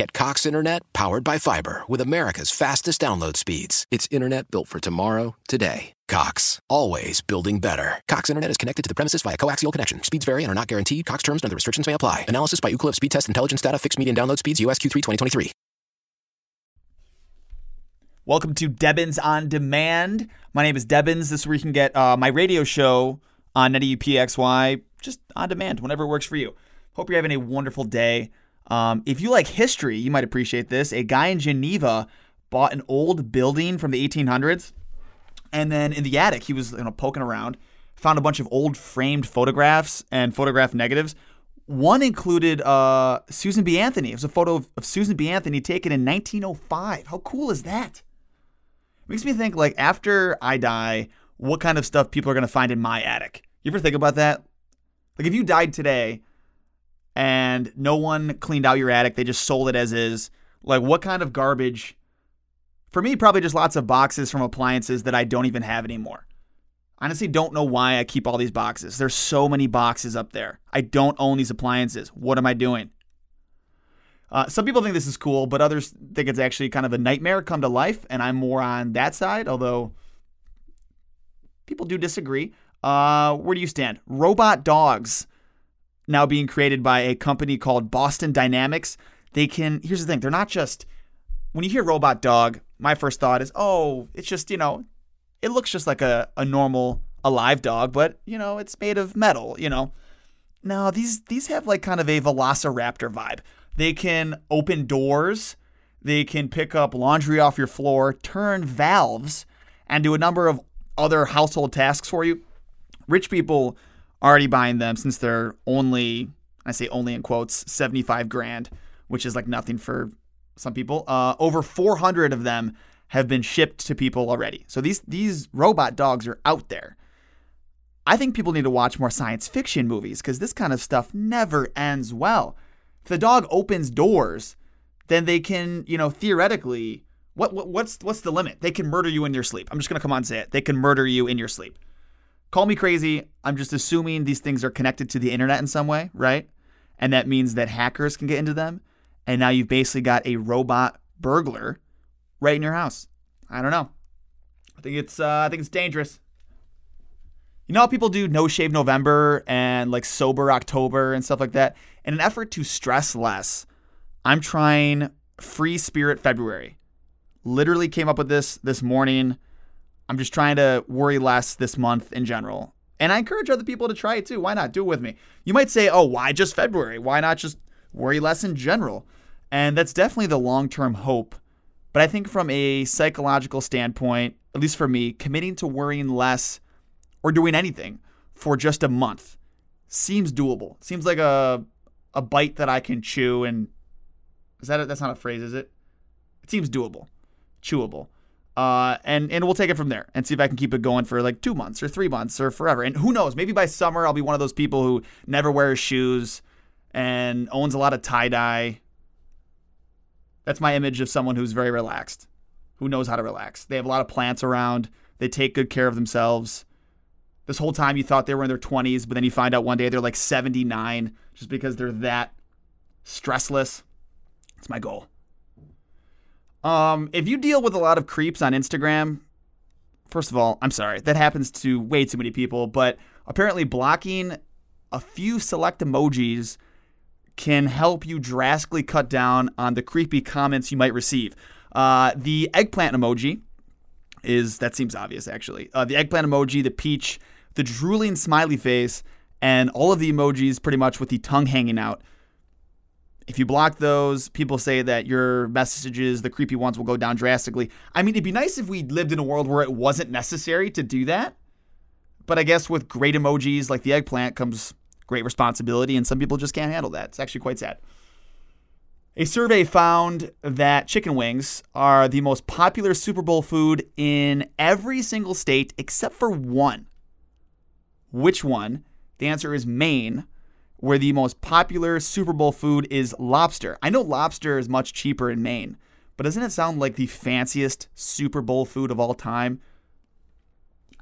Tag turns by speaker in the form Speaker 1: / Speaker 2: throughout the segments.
Speaker 1: Get Cox Internet powered by fiber with America's fastest download speeds. It's internet built for tomorrow, today. Cox, always building better. Cox Internet is connected to the premises via coaxial connection. Speeds vary and are not guaranteed. Cox terms and other restrictions may apply. Analysis by Ookla Speed Test Intelligence Data. Fixed median download speeds. US Q3 2023.
Speaker 2: Welcome to Debbins on Demand. My name is Debbins. This is where you can get uh, my radio show on 98PXY just on demand whenever it works for you. Hope you're having a wonderful day. Um, if you like history, you might appreciate this. A guy in Geneva bought an old building from the 1800s and then in the attic, he was you know poking around, found a bunch of old framed photographs and photograph negatives. One included uh, Susan B. Anthony. It was a photo of, of Susan B. Anthony taken in 1905. How cool is that? Makes me think like after I die, what kind of stuff people are to find in my attic. You ever think about that? Like if you died today and no one cleaned out your attic, they just sold it as is, like what kind of garbage for me, probably just lots of boxes from appliances that I don't even have anymore. Honestly, don't know why I keep all these boxes. There's so many boxes up there. I don't own these appliances. What am I doing? Uh, some people think this is cool, but others think it's actually kind of a nightmare come to life, and I'm more on that side, although people do disagree. Uh, where do you stand? Robot dogs now being created by a company called Boston Dynamics. They can, here's the thing, they're not just, when you hear robot dog, my first thought is, oh, it's just, you know, it looks just like a, a normal alive dog, but, you know, it's made of metal, you know. No, these these have like kind of a velociraptor vibe. They can open doors, they can pick up laundry off your floor, turn valves, and do a number of other household tasks for you. Rich people already buying them since they're only, I say only in quotes, 75 grand, which is like nothing for some people. Uh, over 400 of them have been shipped to people already. So these these robot dogs are out there. I think people need to watch more science fiction movies because this kind of stuff never ends well. If the dog opens doors, then they can, you know, theoretically, what, what what's what's the limit? They can murder you in your sleep. I'm just gonna come on and say it. They can murder you in your sleep. Call me crazy. I'm just assuming these things are connected to the internet in some way, right? And that means that hackers can get into them and now you've basically got a robot burglar right in your house. I don't know. I think it's uh, I think it's dangerous. You know how people do no shave November and like sober October and stuff like that? In an effort to stress less, I'm trying free spirit February. Literally came up with this this morning. I'm just trying to worry less this month in general. And I encourage other people to try it too. Why not? Do it with me. You might say, oh, why just February? Why not just worry less in general. And that's definitely the long term hope. But I think from a psychological standpoint, at least for me, committing to worrying less or doing anything for just a month seems doable. Seems like a a bite that I can chew and is that a, that's not a phrase, is it? It seems doable, chewable. Uh, and and we'll take it from there and see if I can keep it going for like two months or three months or forever. And who knows? Maybe by summer I'll be one of those people who never wears shoes, and owns a lot of tie dye. That's my image of someone who's very relaxed, who knows how to relax. They have a lot of plants around, they take good care of themselves. This whole time you thought they were in their 20s, but then you find out one day they're like 79 just because they're that stressless. It's my goal. Um, if you deal with a lot of creeps on Instagram, first of all, I'm sorry. That happens to way too many people, but apparently blocking a few select emojis can help you drastically cut down on the creepy comments you might receive. Uh, the eggplant emoji is that seems obvious actually. Uh, the eggplant emoji, the peach, the drooling smiley face, and all of the emojis pretty much with the tongue hanging out. If you block those, people say that your messages, the creepy ones, will go down drastically. I mean, it'd be nice if we lived in a world where it wasn't necessary to do that. But I guess with great emojis like the eggplant comes great responsibility, and some people just can't handle that. It's actually quite sad. A survey found that chicken wings are the most popular Super Bowl food in every single state except for one. Which one? The answer is Maine, where the most popular Super Bowl food is lobster. I know lobster is much cheaper in Maine, but doesn't it sound like the fanciest Super Bowl food of all time?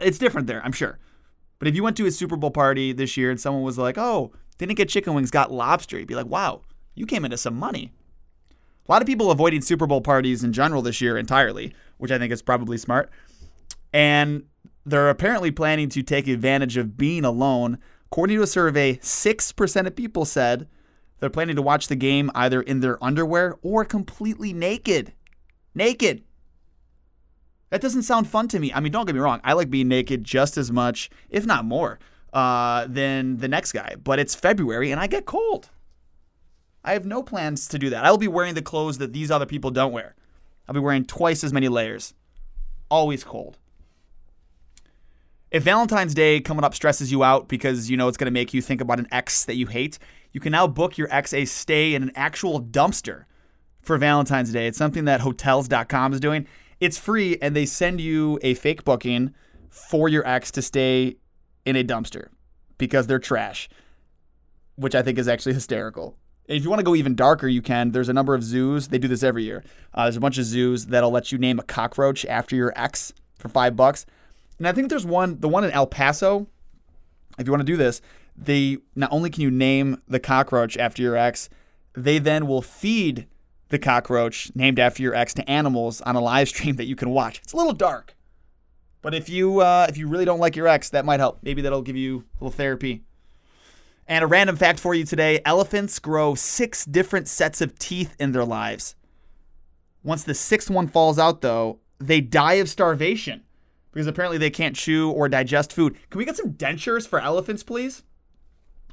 Speaker 2: It's different there, I'm sure. But if you went to a Super Bowl party this year and someone was like, oh, didn't get chicken wings, got lobster, you'd be like, wow, you came into some money. A lot of people avoiding Super Bowl parties in general this year entirely, which I think is probably smart. And they're apparently planning to take advantage of being alone. According to a survey, 6% of people said they're planning to watch the game either in their underwear or completely naked. Naked. That doesn't sound fun to me. I mean, don't get me wrong. I like being naked just as much, if not more, uh, than the next guy. But it's February and I get cold. I have no plans to do that. I will be wearing the clothes that these other people don't wear. I'll be wearing twice as many layers. Always cold. If Valentine's Day coming up stresses you out because you know it's going to make you think about an ex that you hate, you can now book your ex a stay in an actual dumpster for Valentine's Day. It's something that hotels.com is doing. It's free and they send you a fake booking for your ex to stay in a dumpster because they're trash, which I think is actually hysterical. If you want to go even darker, you can. There's a number of zoos. They do this every year. Uh, there's a bunch of zoos that'll let you name a cockroach after your ex for five bucks. And I think there's one, the one in El Paso. If you want to do this, they not only can you name the cockroach after your ex, they then will feed the cockroach named after your ex to animals on a live stream that you can watch. It's a little dark, but if you uh, if you really don't like your ex, that might help. Maybe that'll give you a little therapy. And a random fact for you today: elephants grow six different sets of teeth in their lives. Once the sixth one falls out, though, they die of starvation because apparently they can't chew or digest food. Can we get some dentures for elephants, please?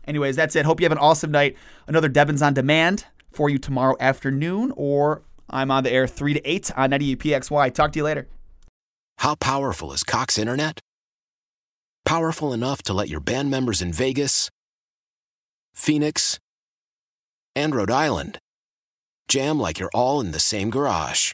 Speaker 2: Anyways, that's it. Hope you have an awesome night. Another Debbins on Demand for you tomorrow afternoon, or I'm on the air 3 to 8 on 90 PXY. Talk to you later.
Speaker 1: How powerful is Cox Internet? Powerful enough to let your band members in Vegas, Phoenix, and Rhode Island jam like you're all in the same garage.